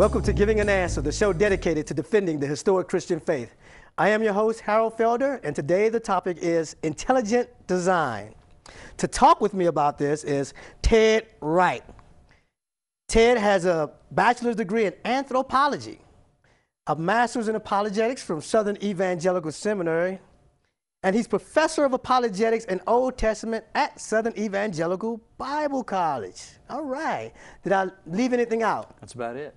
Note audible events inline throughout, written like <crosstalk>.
Welcome to Giving an Answer, the show dedicated to defending the historic Christian faith. I am your host, Harold Felder, and today the topic is intelligent design. To talk with me about this is Ted Wright. Ted has a bachelor's degree in anthropology, a master's in apologetics from Southern Evangelical Seminary, and he's professor of apologetics and Old Testament at Southern Evangelical Bible College. All right. Did I leave anything out? That's about it.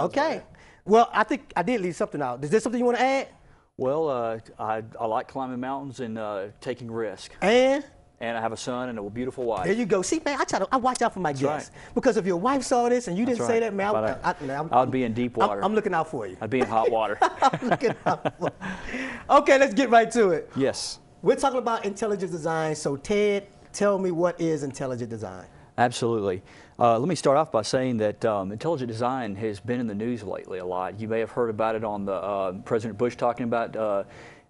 Okay. Well, I think I did leave something out. Is there something you want to add? Well, uh, I, I like climbing mountains and uh, taking risk. And And I have a son and a beautiful wife. there you go. See, man, I try to I watch out for my guests right. because if your wife saw this and you That's didn't say that, man, I, I- I, I'm, I would be in deep I'm- water. I'm, looking out for you. I'd be in hot water. <laughs> I'm looking out for Okay, let's get right to it. yes, We're talking about intelligent design. So, Ted, tell me what is intelligent design? absolutely. Uh, let me start off by saying that um, intelligent design has been in the news lately a lot. You may have heard about it on the uh, President Bush talking about uh,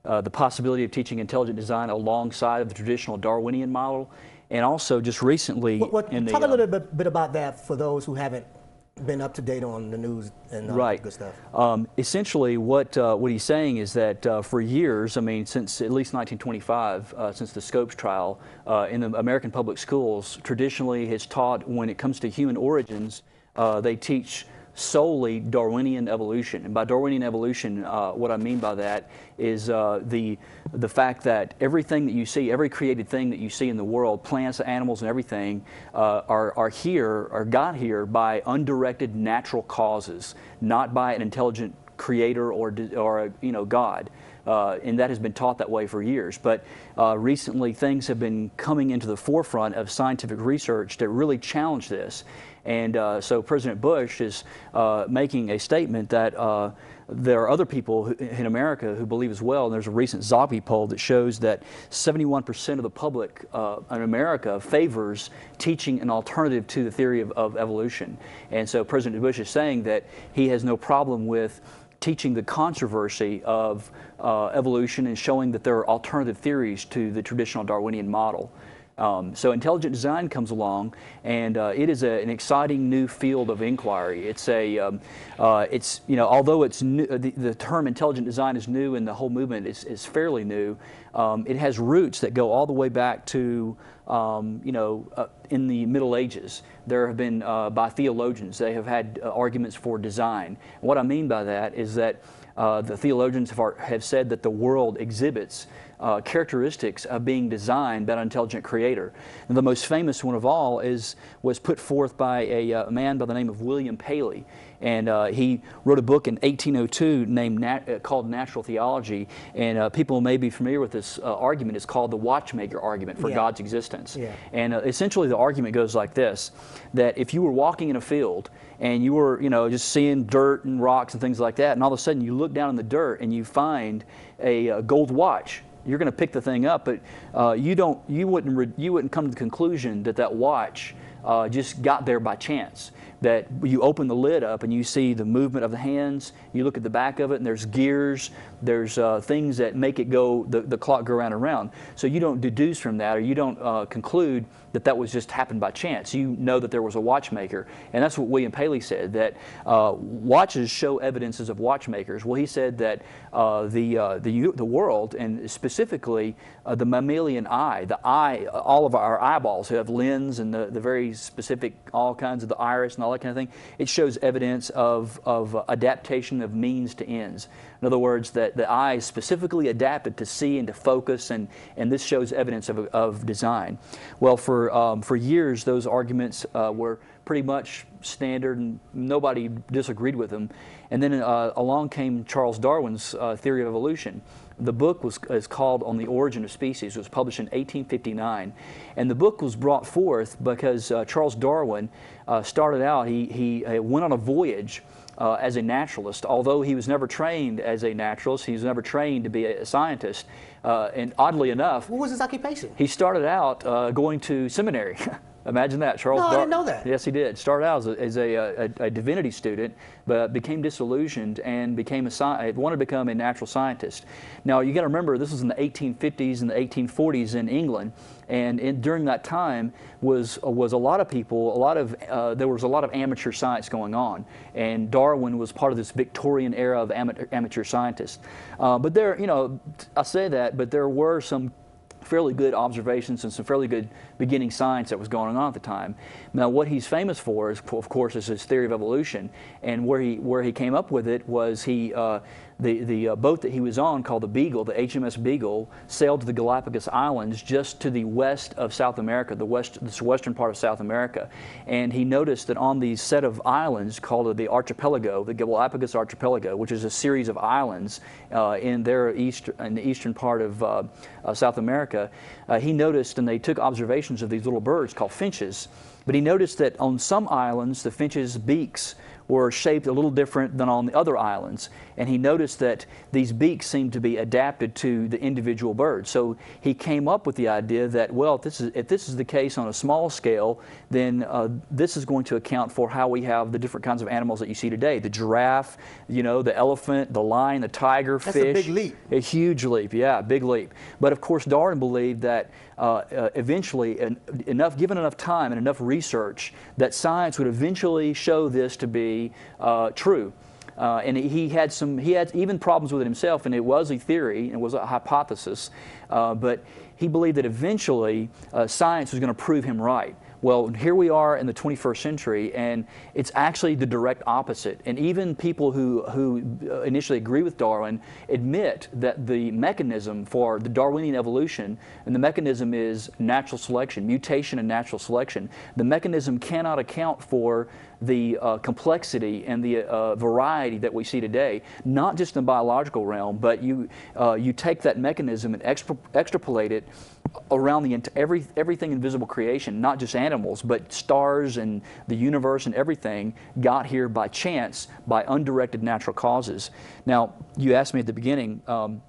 uh, the possibility of teaching intelligent design alongside of the traditional Darwinian model, and also just recently What, what, in the talk a uh, little bit, bit about that for those who haven't been up to date on the news and all that right. good stuff. Um, essentially, what uh, what he's saying is that uh, for years, I mean, since at least 1925, uh, since the Scopes trial, uh, in the American public schools, traditionally has taught when it comes to human origins, uh, they teach solely Darwinian evolution. And by Darwinian evolution, uh, what I mean by that is uh, the the fact that everything that you see, every created thing that you see in the world, plants, animals, and everything, uh, are are here, are got here by undirected natural causes, not by an intelligent creator or or you know God. Uh, and that has been taught that way for years. But uh, recently, things have been coming into the forefront of scientific research that really challenge this. And uh, so President Bush is uh, making a statement that uh, there are other people in America who believe as well. And there's a recent Zogby poll that shows that 71% of the public uh, in America favors teaching an alternative to the theory of, of evolution. And so President Bush is saying that he has no problem with teaching the controversy of uh, evolution and showing that there are alternative theories to the traditional Darwinian model. Um, so intelligent design comes along, and uh, it is a, an exciting new field of inquiry. It's a, um, uh, it's you know, although it's new, the, the term intelligent design is new, and the whole movement is, is fairly new. Um, it has roots that go all the way back to um, you know, uh, in the Middle Ages. There have been uh, by theologians. They have had uh, arguments for design. what I mean by that is that uh, the theologians have, ar- have said that the world exhibits uh, characteristics of being designed by an intelligent creator. And the most famous one of all is was put forth by a, uh, man by the name of William Paley, and uh, he wrote a book in 1802 named Nat- uh, called Natural Theology. And uh, people may be familiar with this uh, argument. It's called the watchmaker argument for Yeah. God's existence. Yeah. And uh, essentially, the argument goes like this: that if you were walking in a field and you were, you know, just seeing dirt and rocks and things like that, and all of a sudden you look down in the dirt and you find a, uh gold watch, you're going to pick the thing up, but uh, you don't, you wouldn't, you wouldn't come to the conclusion that that watch uh, just got there by chance. That you open the lid up and you see the movement of the hands. You look at the back of it, and there's gears. There's uh, things that make it go, the, the clock go around and around. So you don't deduce from that, or you don't uh, conclude that that was just happened by chance. You know that there was a watchmaker, and that's what William Paley said. That uh, watches show evidences of watchmakers. Well, he said that uh, the uh, the the world, and specifically uh, the mammalian eye, the eye, all of our eyeballs have lens and the, the very specific, all kinds of the iris and all that kind of thing. It shows evidence of of adaptation of means to ends. In other words, that the eye specifically adapted to see and to focus, and, and this shows evidence of, of design. Well, for, um, for years, those arguments uh, were pretty much standard, and nobody disagreed with them. And then uh, along came Charles Darwin's uh, theory of evolution. The book was is called On the Origin of Species. It was published in 1859, and the book was brought forth because uh, Charles Darwin uh, started out. He he uh, went on a voyage uh, as a naturalist. Although he was never trained as a naturalist, he was never trained to be a, a scientist. Uh, and oddly enough, What was his occupation? he started out uh, going to seminary. <laughs> Imagine that, Charles. No, I didn't know that. Yes, he did. Started out as a, as a, a, a divinity student, but became disillusioned and became a sci- wanted to become a natural scientist. Now you got to remember, this was in the 1850s and the 1840s in England, and in, during that time was was a lot of people, a lot of uh, there was a lot of amateur science going on, and Darwin was part of this Victorian era of amateur, amateur scientists. Uh, but there, you know, I say that, but there were some fairly good observations and some fairly good beginning science that was going on at the time. Now, what he's famous for is, of course, is his theory of evolution, and where he where he came up with it was he uh, the the uh, boat that he was on called the Beagle, the HMS Beagle, sailed to the Galapagos Islands just to the west of South America, the west the western part of South America, and he noticed that on the set of islands called the archipelago, the Galapagos archipelago, which is a series of islands uh, in their east in the eastern part of uh, South America, uh, he noticed and they took observations of these little birds called finches. But he noticed that on some islands, the finches' beaks were shaped a little different than on the other islands. And he noticed that these beaks seemed to be adapted to the individual bird. So he came up with the idea that, well, if this is, if this is the case on a small scale, then uh, this is going to account for how we have the different kinds of animals that you see today. The giraffe, you know, the elephant, the lion, the tiger, That's fish. a big leap. A huge leap, yeah, big leap. But of course, Darwin believed that eventually, en- enough given enough time and enough research, that science would eventually show this to be uh, true. Uh, and he had some, he had even problems with it himself, and it was a theory, it was a hypothesis. Uh, but he believed that eventually uh, science was going to prove him right. Well, here we are in the 21st century, and it's actually the direct opposite. And even people who, who uh, initially agree with Darwin admit that the mechanism for the Darwinian evolution, and the mechanism is natural selection, mutation and natural selection, the mechanism cannot account for the uh, complexity and the uh, variety that we see today, not just in the biological realm, but you, uh, you take that mechanism and extra- extrapolate it around the every, everything in visible creation, not just animals, but stars and the universe and everything got here by chance, by undirected natural causes. Now, you asked me at the beginning, um,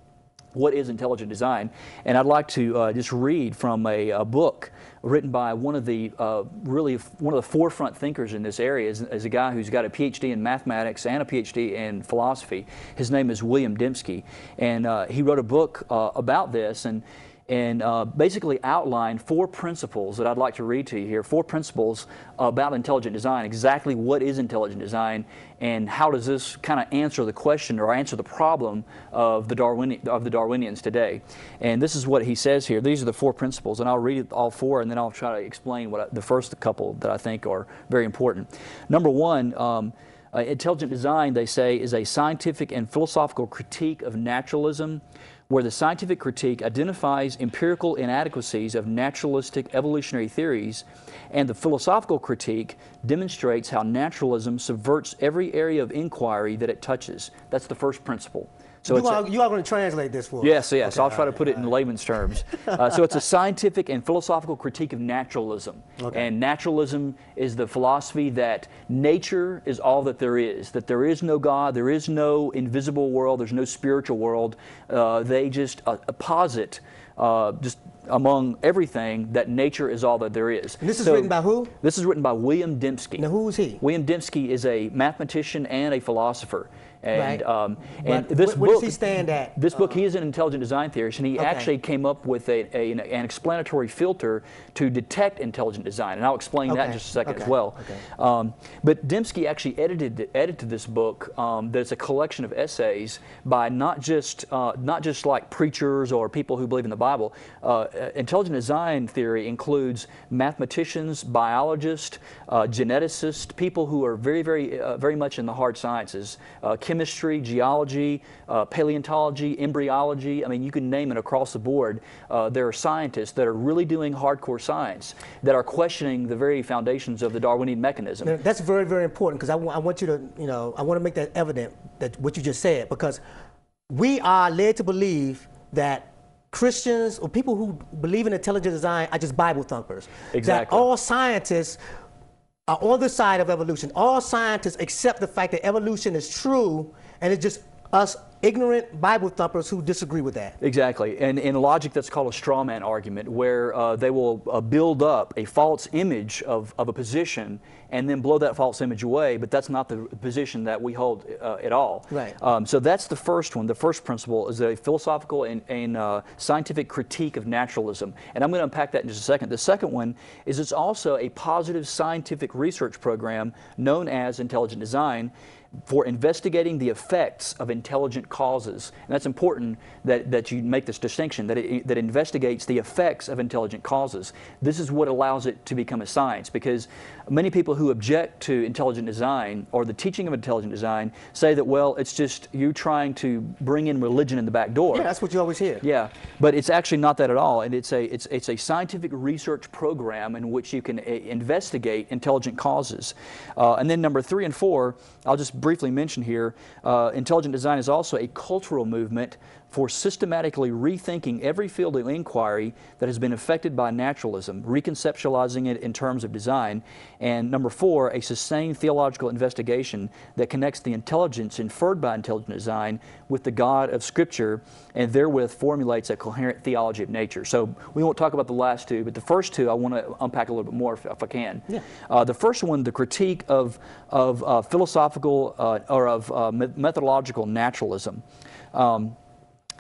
what is intelligent design? And I'd like to uh, just read from a, a, book written by one of the uh, really one of the forefront thinkers in this area is, is, a guy who's got a PhD in mathematics and a PhD in philosophy. His name is William Dembski, and uh, he wrote a book uh, about this and and uh, basically outlined four principles that I'd like to read to you here. Four principles about intelligent design, exactly what is intelligent design, and how does this kind of answer the question or answer the problem of the, Darwini- of the Darwinians today. And this is what he says here. These are the four principles, and I'll read all four, and then I'll try to explain what I, the first couple that I think are very important. Number one. Um, uh, intelligent design, they say, is a scientific and philosophical critique of naturalism, where the scientific critique identifies empirical inadequacies of naturalistic evolutionary theories, and the philosophical critique demonstrates how naturalism subverts every area of inquiry that it touches. That's the first principle. So you, are, you are going to translate this for us. Yes, yes. Okay, I'll try to put it in layman's terms. <laughs> Uh, so it's a scientific and philosophical critique of naturalism. Okay. And naturalism is the philosophy that nature is all that there is, that there is no God, there is no invisible world, there's no spiritual world. Uh, they just uh, posit uh, just among everything that nature is all that there is. And this is so, written by who? This is written by William Dembski. Now, who is he? William Dembski is a mathematician and a philosopher. And, right. um, and this what, book, does he stand at? This book, uh, he is an intelligent design theorist, and he okay. actually came up with a, a, an explanatory filter to detect intelligent design, and I'll explain okay. that in just a second okay. as well. Um, but Dembski actually edited edited this book. Um, that's a collection of essays by not just uh, not just like preachers or people who believe in the Bible. Uh, intelligent design theory includes mathematicians, biologists, uh, geneticists, people who are very very uh, very much in the hard sciences, uh, chemistry, geology uh, paleontology, embryology. I mean, you can name it across the board. Uh, there are scientists that are really doing hardcore science that are questioning the very foundations of the Darwinian mechanism. Now, that's very, very important because I, I want you to, you know, I want to make that evident that what you just said because we are led to believe that Christians or people who believe in intelligent design are just Bible thumpers. Exactly. That all scientists are on the side of evolution. All scientists accept the fact that evolution is true and it's just us ignorant Bible thumpers who disagree with that. Exactly. And in logic, that's called a straw man argument, where uh, they will uh, build up a false image of, of a position and then blow that false image away, but that's not the position that we hold uh, at all. Right. Um, so that's the first one. The first principle is a philosophical and, and uh, scientific critique of naturalism. And I'm going to unpack that in just a second. The second one is it's also a positive scientific research program known as intelligent design for investigating the effects of intelligent causes. And that's important that, that you make this distinction, that it that investigates the effects of intelligent causes. This is what allows it to become a science because many people who object to intelligent design or the teaching of intelligent design say that, well, it's just you trying to bring in religion in the back door. Yeah, that's what you always hear. Yeah, but it's actually not that at all. And it's a, it's, it's a scientific research program in which you can eh, investigate intelligent causes. Uh, and then number three and four, I'll just briefly mention here, uh, intelligent design is also a cultural movement for systematically rethinking every field of inquiry that has been affected by naturalism, reconceptualizing it in terms of design. And number four, a sustained theological investigation that connects the intelligence inferred by intelligent design with the God of Scripture and therewith formulates a coherent theology of nature. So we won't talk about the last two, but the first two I want to unpack a little bit more if, if I can. Yeah. Uh, the first one, the critique of, of uh, philosophical uh, or of uh, methodological naturalism. Um,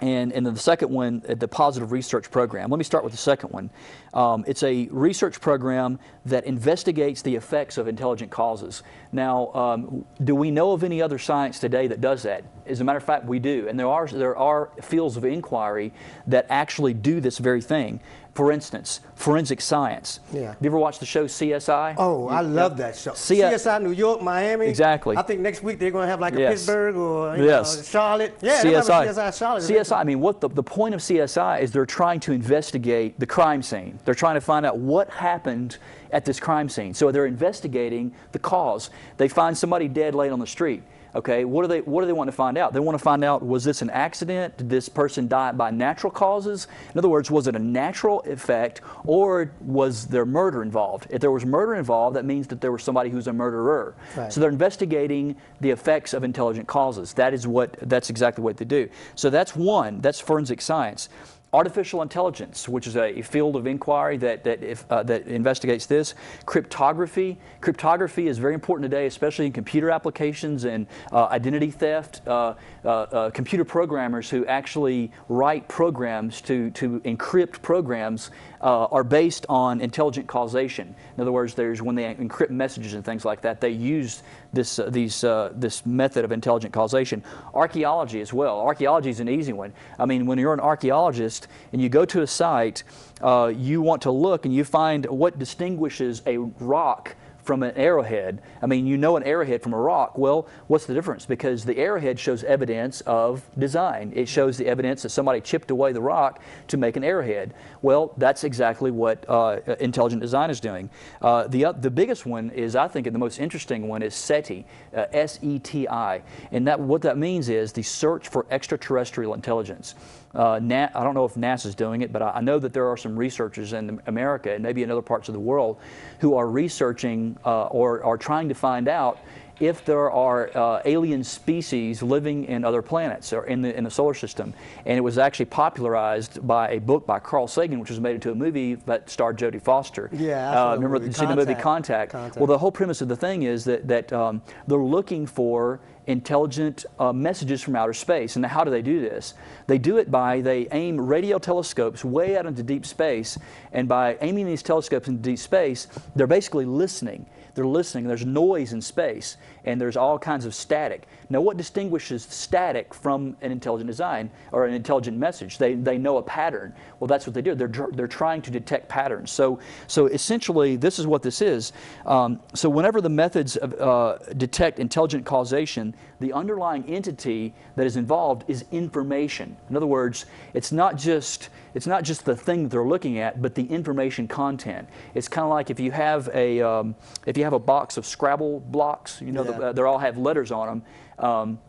and, and then the second one, uh, the positive research program. Let me start with the second one. Um, it's a research program that investigates the effects of intelligent causes. Now, um, do we know of any other science today that does that? As a matter of fact, we do. And there are, there are fields of inquiry that actually do this very thing. For instance, forensic science. Yeah. Have you ever watched the show CSI? Oh, I love that show. C- CSI New York, Miami. Exactly. I think next week they're going to have like a Yes. Pittsburgh or Yes. know, Charlotte. Yeah, CSI. CSI Charlotte. CSI, I mean, what the, the point of CSI is they're trying to investigate the crime scene. They're trying to find out what happened at this crime scene. So they're investigating the cause. They find somebody dead laid on the street. Okay, what do they what do they want to find out? They want to find out was this an accident? Did this person die by natural causes? In other words, was it a natural effect or was there murder involved? If there was murder involved, that means that there was somebody who's a murderer. Right. So they're investigating the effects of intelligent causes. That is what that's exactly what they do. So that's one. That's forensic science. Artificial intelligence, which is a field of inquiry that that, if, uh, that investigates this. Cryptography. Cryptography is very important today, especially in computer applications and uh, identity theft. Uh, uh, uh, computer programmers who actually write programs to to encrypt programs uh, are based on intelligent causation. In other words, there's when they encrypt messages and things like that, they use this uh, these uh, this method of intelligent causation. Archaeology as well. Archaeology is an easy one. I mean, when you're an archaeologist and you go to a site, uh, you want to look and you find what distinguishes a rock from an arrowhead. I mean, you know an arrowhead from a rock. Well, what's the difference? Because the arrowhead shows evidence of design. It shows the evidence that somebody chipped away the rock to make an arrowhead. Well, that's exactly what uh, intelligent design is doing. Uh, the, uh, the biggest one is, I think, the most interesting one is SETI, uh, S-E-T-I. And that, what that means is the search for extraterrestrial intelligence. Uh, Na- I don't know if NASA's doing it, but I, I know that there are some researchers in America and maybe in other parts of the world who are researching uh, or are trying to find out if there are uh, alien species living in other planets or in the, in the solar system. And it was actually popularized by a book by Carl Sagan, which was made into a movie that starred Jodie Foster. Yeah, uh, the remember movie. the movie Contact. Contact? Contact. Well, the whole premise of the thing is that, that um, they're looking for intelligent uh, messages from outer space. And how do they do this? They do it by they aim radio telescopes way out into deep space, and by aiming these telescopes into deep space, they're basically listening. They're listening. There's noise in space, and there's all kinds of static. Now, what distinguishes static from an intelligent design or an intelligent message? They, they know a pattern. Well, that's what they do. They're, they're trying to detect patterns. So, so essentially, this is what this is. Um, so, whenever the methods of, uh, detect intelligent causation, the underlying entity that is involved is information. In other words, it's not just it's not just the thing that they're looking at, but the information content. It's kind of like if you have a um, if you have a box of Scrabble blocks, you know, Yeah. the, they all have letters on them. Um,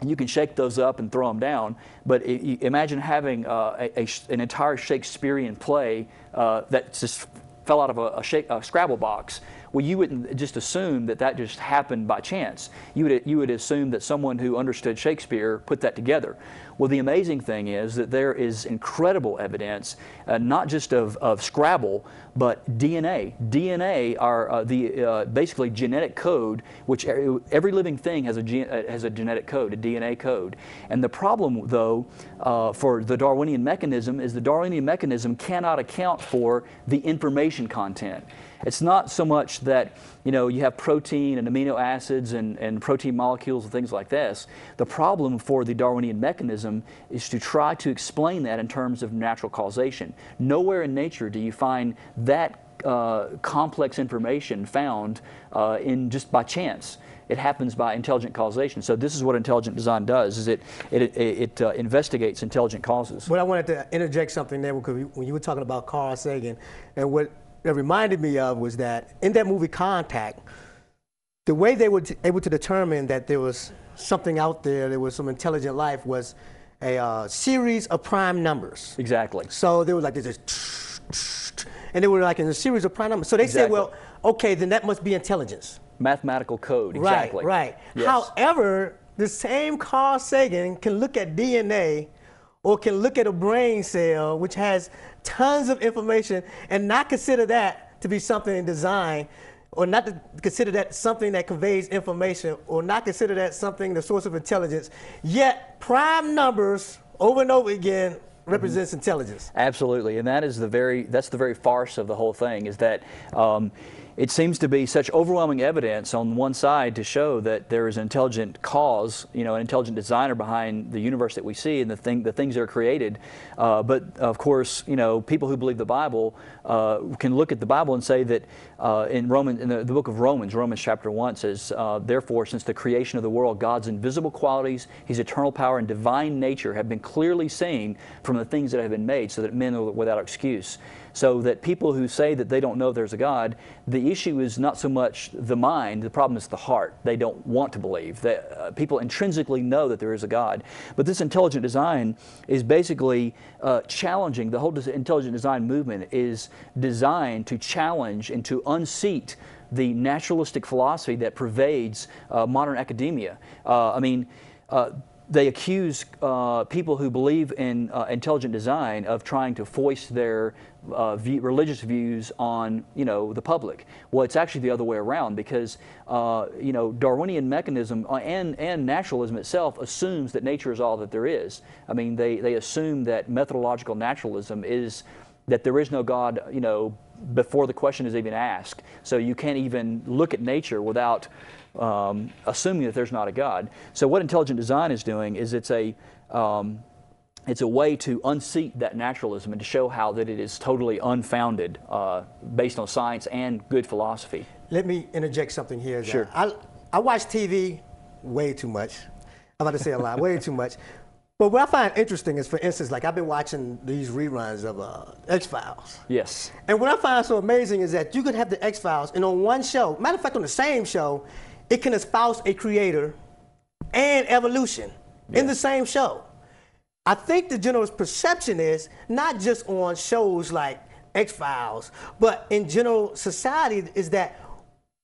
and you can shake those up and throw them down. But i you imagine having uh, a, a an entire Shakespearean play uh, that just fell out of a, a, shake, a Scrabble box. Well, you wouldn't just assume that that just happened by chance. You would, you would assume that someone who understood Shakespeare put that together. Well, the amazing thing is that there is incredible evidence, uh, not just of, of Scrabble, but DNA. DNA are uh, the uh, basically genetic code, which every living thing has a, gen- uh, has a genetic code, a DNA code. And the problem, though, uh, for the Darwinian mechanism is the Darwinian mechanism cannot account for the information content. It's not so much that you know you have protein and amino acids and, and protein molecules and things like this. The problem for the Darwinian mechanism is to try to explain that in terms of natural causation. Nowhere in nature do you find that uh, complex information found uh, in just by chance. It happens by intelligent causation. So this is what intelligent design does: is it it, it, it uh, investigates intelligent causes. But I wanted to interject something there because when you were talking about Carl Sagan and what that reminded me of was that in that movie Contact, the way they were able to determine that there was something out there, there was some intelligent life, was a uh, series of prime numbers. Exactly. So they were like there's this, and they were like in a series of prime numbers. So they exactly. said, well, okay, then that must be intelligence. Mathematical code. Exactly. Right. Right. Yes. However, the same Carl Sagan can look at DNA or can look at a brain cell which has tons of information and not consider that to be something in design or not to consider that something that conveys information or not consider that something the source of intelligence. Yet prime numbers over and over again represents mm-hmm. intelligence. Absolutely. And that is the very that's the very farce of the whole thing is that um, it seems to be such overwhelming evidence on one side to show that there is an intelligent cause, you know, an intelligent designer behind the universe that we see and the thing, the things that are created. Uh, but of course, you know, people who believe the Bible uh, can look at the Bible and say that uh, in Roman, in the, the, book of Romans, Romans chapter one says, uh, "Therefore, since the creation of the world, God's invisible qualities, His eternal power and divine nature have been clearly seen from the things that have been made, so that men are without excuse." So that people who say that they don't know there's a God, the issue is not so much the mind, the problem is the heart. They don't want to believe. That, uh, people intrinsically know that there is a God. But this intelligent design is basically uh, challenging, the whole intelligent design movement is designed to challenge and to unseat the naturalistic philosophy that pervades uh, modern academia. Uh, I mean, uh, they accuse uh, people who believe in uh, intelligent design of trying to foist their uh, view, religious views on you know the public. Well, it's actually the other way around because uh, you know Darwinian mechanism uh, and and naturalism itself assumes that nature is all that there is. I mean, they they assume that methodological naturalism is that there is no God. You know, before the question is even asked. So you can't even look at nature without um, assuming that there's not a God. So what intelligent design is doing is it's a um, it's a way to unseat that naturalism and to show how that it is totally unfounded uh, based on science and good philosophy. Let me interject something here. Sure. I, I watch TV way too much. I'm about to say a lot, way too much. But what I find interesting is, for instance, like I've been watching these reruns of uh, X Files. Yes. And what I find so amazing is that you could have the X Files, and on one show, matter of fact, on the same show, it can espouse a creator and evolution yes. in the same show. I think the general perception is not just on shows like X Files, but in general society is that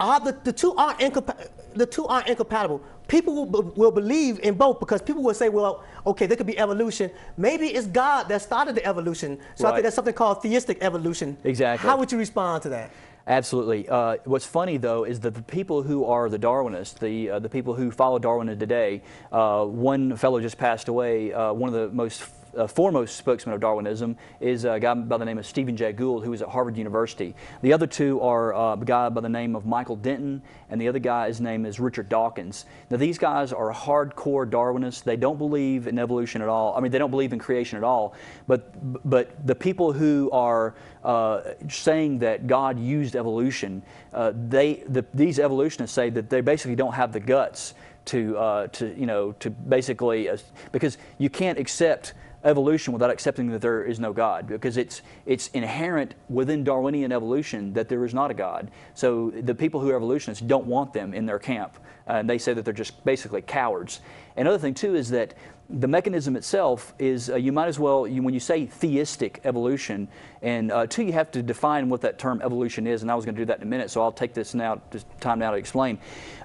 are the, the two aren't incompa- the two aren't incompatible. People will, will believe in both because people will say, well, okay, there could be evolution. Maybe it's God that started the evolution. So right. I think that's something called theistic evolution. Exactly. How would you respond to that? Absolutely. Uh, what's funny though is that the people who are the Darwinists, the uh, the people who follow Darwin today, uh, one fellow just passed away. Uh, one of the most uh, foremost spokesman of Darwinism is a guy by the name of Stephen Jay Gould, who is at Harvard University. The other two are uh, a guy by the name of Michael Denton, and the other guy's name is Richard Dawkins. Now, these guys are hardcore Darwinists. They don't believe in evolution at all. I mean, they don't believe in creation at all. But, but the people who are uh, saying that God used evolution, uh, they, the, these evolutionists say that they basically don't have the guts to, uh, to you know, to basically, uh, because you can't accept evolution without accepting that there is no God because it's, it's inherent within Darwinian evolution that there is not a God. So the people who are evolutionists don't want them in their camp. Uh, and they say that they're just basically cowards. Another thing too is that the mechanism itself is uh, you might as well you, when you say theistic evolution and uh, two you have to define what that term evolution is and i was going to do that in a minute so i'll take this now just time now to explain.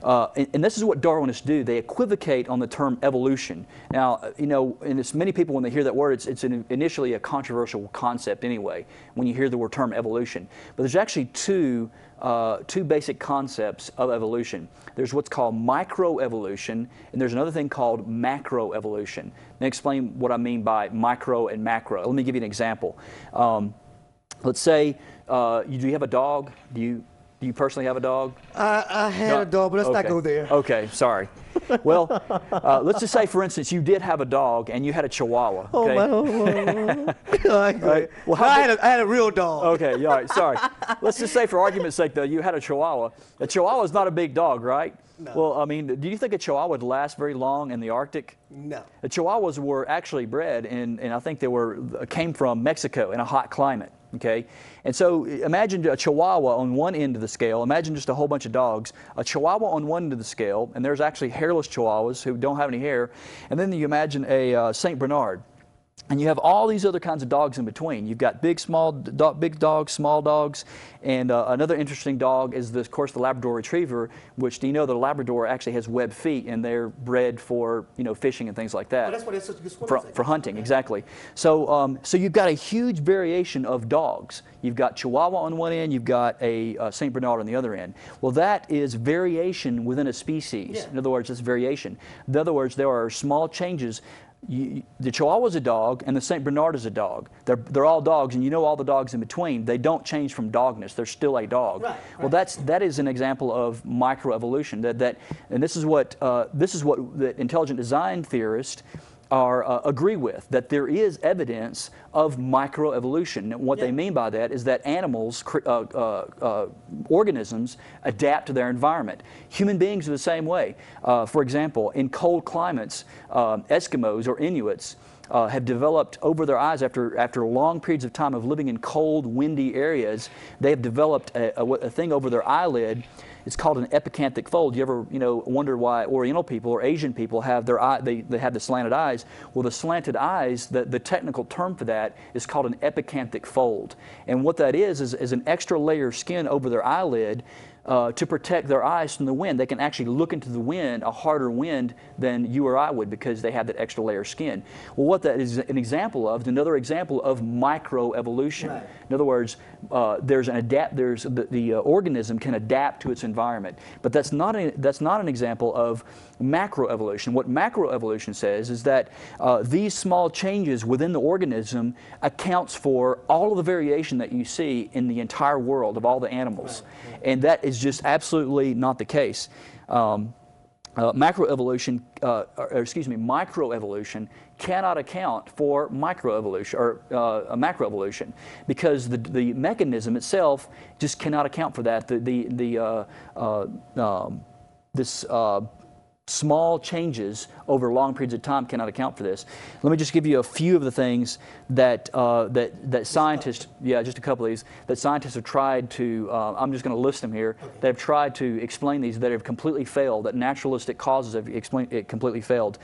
Uh, and, and, this is what darwinists do. They equivocate on the term evolution. Now uh, you know and it's many people when they hear that word it's, it's an, initially a controversial concept anyway when you hear the word term evolution. But there's actually two uh, two basic concepts of evolution. There's what's called microevolution, and there's another thing called macroevolution. Let me explain what I mean by micro and macro. Let me give you an example. Um, let's say uh, you, do you have a dog? Do you do you personally have a dog? I, I had no. a dog, but let's okay. not go there. Okay, sorry. Well, uh, let's just say, for instance, you did have a dog and you had a Chihuahua. Oh, okay? Oh, my, oh, <laughs> <laughs> right. Well, I, had a, I had a real dog. Okay, all right, sorry. let's just say, for argument's sake, though, you had a Chihuahua. A Chihuahua is not a big dog, right? No. Well, I mean, do you think a Chihuahua would last very long in the Arctic? No. The Chihuahuas were actually bred, in, and I think they were came from Mexico in a hot climate. Okay, and so imagine a Chihuahua on one end of the scale. Imagine just a whole bunch of dogs. A Chihuahua on one end of the scale, and there's actually hairless Chihuahuas who don't have any hair. And then you imagine a uh, Saint Bernard. And you have all these other kinds of dogs in between. You've got big, small, do- big dogs, small dogs, and uh, another interesting dog is, the, of course, the Labrador Retriever, which do you know the Labrador actually has webbed feet, and they're bred for you know fishing and things like that. Well, that's what it's such good for, for hunting, exactly. So, um, so you've got a huge variation of dogs. You've got Chihuahua on one end, you've got a uh, Saint Bernard on the other end. Well, that is variation within a species. Yeah. In other words, it's variation. In other words, there are small changes you, the Chihuahua is a dog and the St. Bernard is a dog. They're, they're all dogs, and you know all the dogs in between. They don't change from dogness. They're still a dog. Right, Well, that's that is an example of microevolution. That that and this is what uh, this is what the intelligent design theorist are uh, agree with that there is evidence of microevolution. And What yeah. they mean by that is that animals, uh, uh, uh, organisms, adapt to their environment. Human beings are the same way. Uh, for example, in cold climates, uh, Eskimos or Inuits. have developed over their eyes after after long periods of time of living in cold, windy areas. They have developed a, a, a thing over their eyelid it's called an epicanthic fold. You ever, you know, wonder why Oriental people or Asian people have their eye, they, they have the slanted eyes? Well, the slanted eyes, the, the technical term for that is called an epicanthic fold. And what that is, is, is an extra layer of skin over their eyelid uh, to protect their eyes from the wind. They can actually look into the wind, a harder wind than you or I would because they have that extra layer of skin. Well, what that is an example of, another example of microevolution. Right. In other words, uh, there's an adapt, there's the, the uh, organism can adapt to its environment. But that's not, a, that's not an example of macroevolution. What macroevolution says is that uh, these small changes within the organism accounts for all of the variation that you see in the entire world of all the animals. Right. And that is just absolutely not the case. Um, uh, macroevolution, uh, or, excuse me, microevolution cannot account for microevolution or uh, macroevolution because the, the mechanism itself just cannot account for that. The, the, the uh, uh, um, this uh, small changes over long periods of time cannot account for this. Let me just give you a few of the things that uh, that that scientists, yeah, just a couple of these that scientists have tried to. Uh, I'm just going to list them here. Okay. They have tried to explain these that have completely failed. That naturalistic causes have explained it completely failed.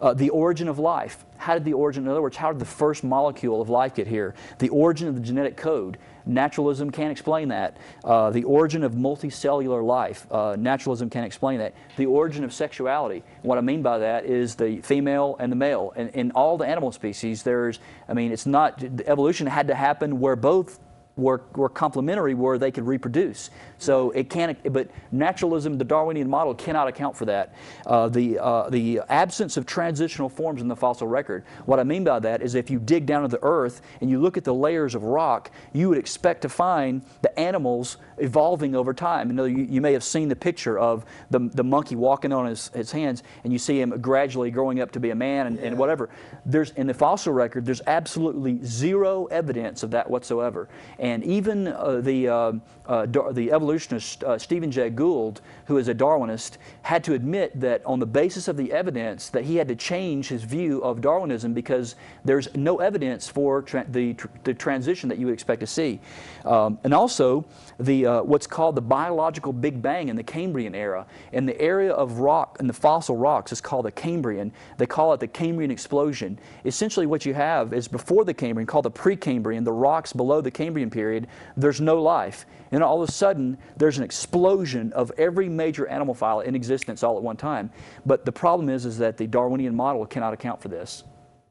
Uh, the origin of life. How did the origin, in other words, how did the first molecule of life get here? The origin of the genetic code. Naturalism can't explain that. Uh, the origin of multicellular life. Uh, naturalism can't explain that. The origin of sexuality. What I mean by that is the female and the male. And in all the animal species, there's, I mean, it's not, evolution had to happen where both were, were complementary where they could reproduce. So it can't, but naturalism, the Darwinian model, cannot account for that. Uh, the, uh, the absence of transitional forms in the fossil record. What I mean by that is if you dig down to the earth and you look at the layers of rock, you would expect to find the animals evolving over time. You, know, you, you may have seen the picture of the, the monkey walking on his, his hands and you see him gradually growing up to be a man and, yeah. and whatever. There's, in the fossil record, there's absolutely zero evidence of that whatsoever. And even uh, the, uh, uh, the evolutionist uh, Stephen Jay Gould, who is a Darwinist, had to admit that on the basis of the evidence that he had to change his view of Darwinism because there's no evidence for tra the, tr the transition that you would expect to see. Um, and also, the, uh, what's called the biological Big Bang in the Cambrian era. And the area of rock, and the fossil rocks, is called the Cambrian. They call it the Cambrian explosion. Essentially, what you have is before the Cambrian, called the Precambrian, the rocks below the Cambrian period, there's no life. And all of a sudden, there's an explosion of every major animal phyla in existence all at one time. But the problem is, is that the Darwinian model cannot account for this.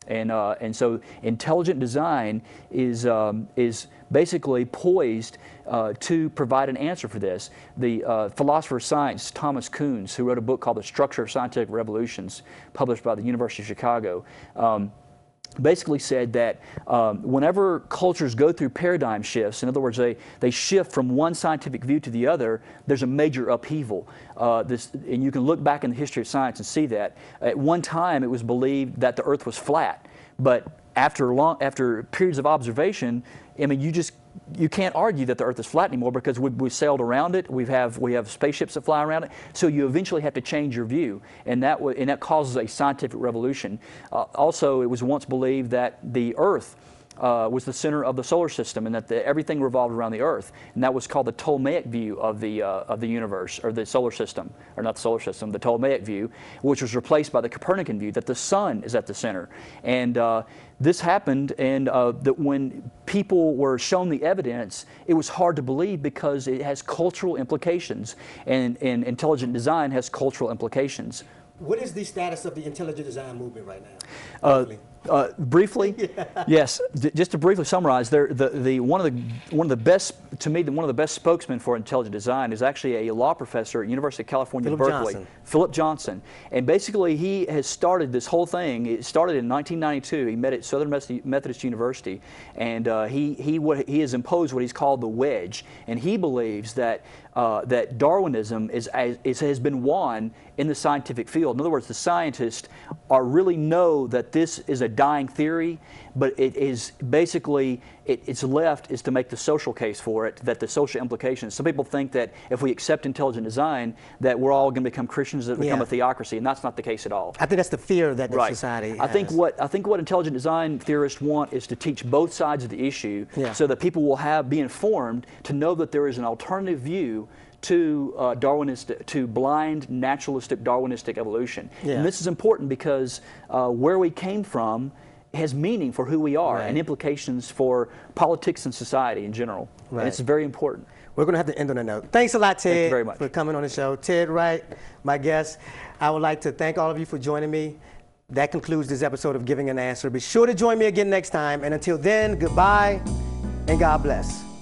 And, uh, and so intelligent design is, um, is basically poised uh, to provide an answer for this. The uh, philosopher of science, Thomas Kuhns, who wrote a book called The Structure of Scientific Revolutions, published by the University of Chicago, um, basically said that um, whenever cultures go through paradigm shifts, in other words, they, they shift from one scientific view to the other, there's a major upheaval. Uh, this, and you can look back in the history of science and see that. At one time, it was believed that the earth was flat, but after, long, after periods of observation, I mean, you just you can't argue that the Earth is flat anymore because we, we sailed around it. We have we have spaceships that fly around it. So you eventually have to change your view, and that and that causes a scientific revolution. Uh, also, it was once believed that the Earth uh, was the center of the solar system and that the, everything revolved around the Earth. And that was called the Ptolemaic view of the, uh, of the universe, or the solar system, or not the solar system, the Ptolemaic view, which was replaced by the Copernican view that the sun is at the center. And uh, this happened, and uh, that when people were shown the evidence, it was hard to believe because it has cultural implications, and, and intelligent design has cultural implications. What is the status of the intelligent design movement right now? Uh, briefly, <laughs> yeah. yes. just to briefly summarize, the, the, one of the one of the best to me, the, one of the best spokesmen for intelligent design is actually a law professor at University of California, Philip Berkeley, Johnson. Philip Johnson, and basically he has started this whole thing. It started in 1992. He met at Southern Methodist University, and uh, he he what he has imposed what he's called the wedge, and he believes that uh, that Darwinism is, is, has been won in the scientific field. In other words, the scientists are really know that this is a dying theory, but it is basically it, it's left is to make the social case for it, that the social implications. Some people think that if we accept intelligent design, that we're all going to become Christians that become yeah. a theocracy, and that's not the case at all. I think that's the fear that the right. society. Has. I think what I think what intelligent design theorists want is to teach both sides of the issue, yeah. so that people will have be informed to know that there is an alternative view to uh, Darwinistic, to blind naturalistic Darwinistic evolution. Yeah. And this is important because uh, where we came from has meaning for who we are right. and implications for politics and society in general. Right. And it's very important. We're going to have to end on a note. Thanks a lot, Ted, Thank you very much. for coming on the show. Ted Wright, my guest. I would like to thank all of you for joining me. That concludes this episode of Giving an Answer. Be sure to join me again next time. And until then, goodbye and God bless.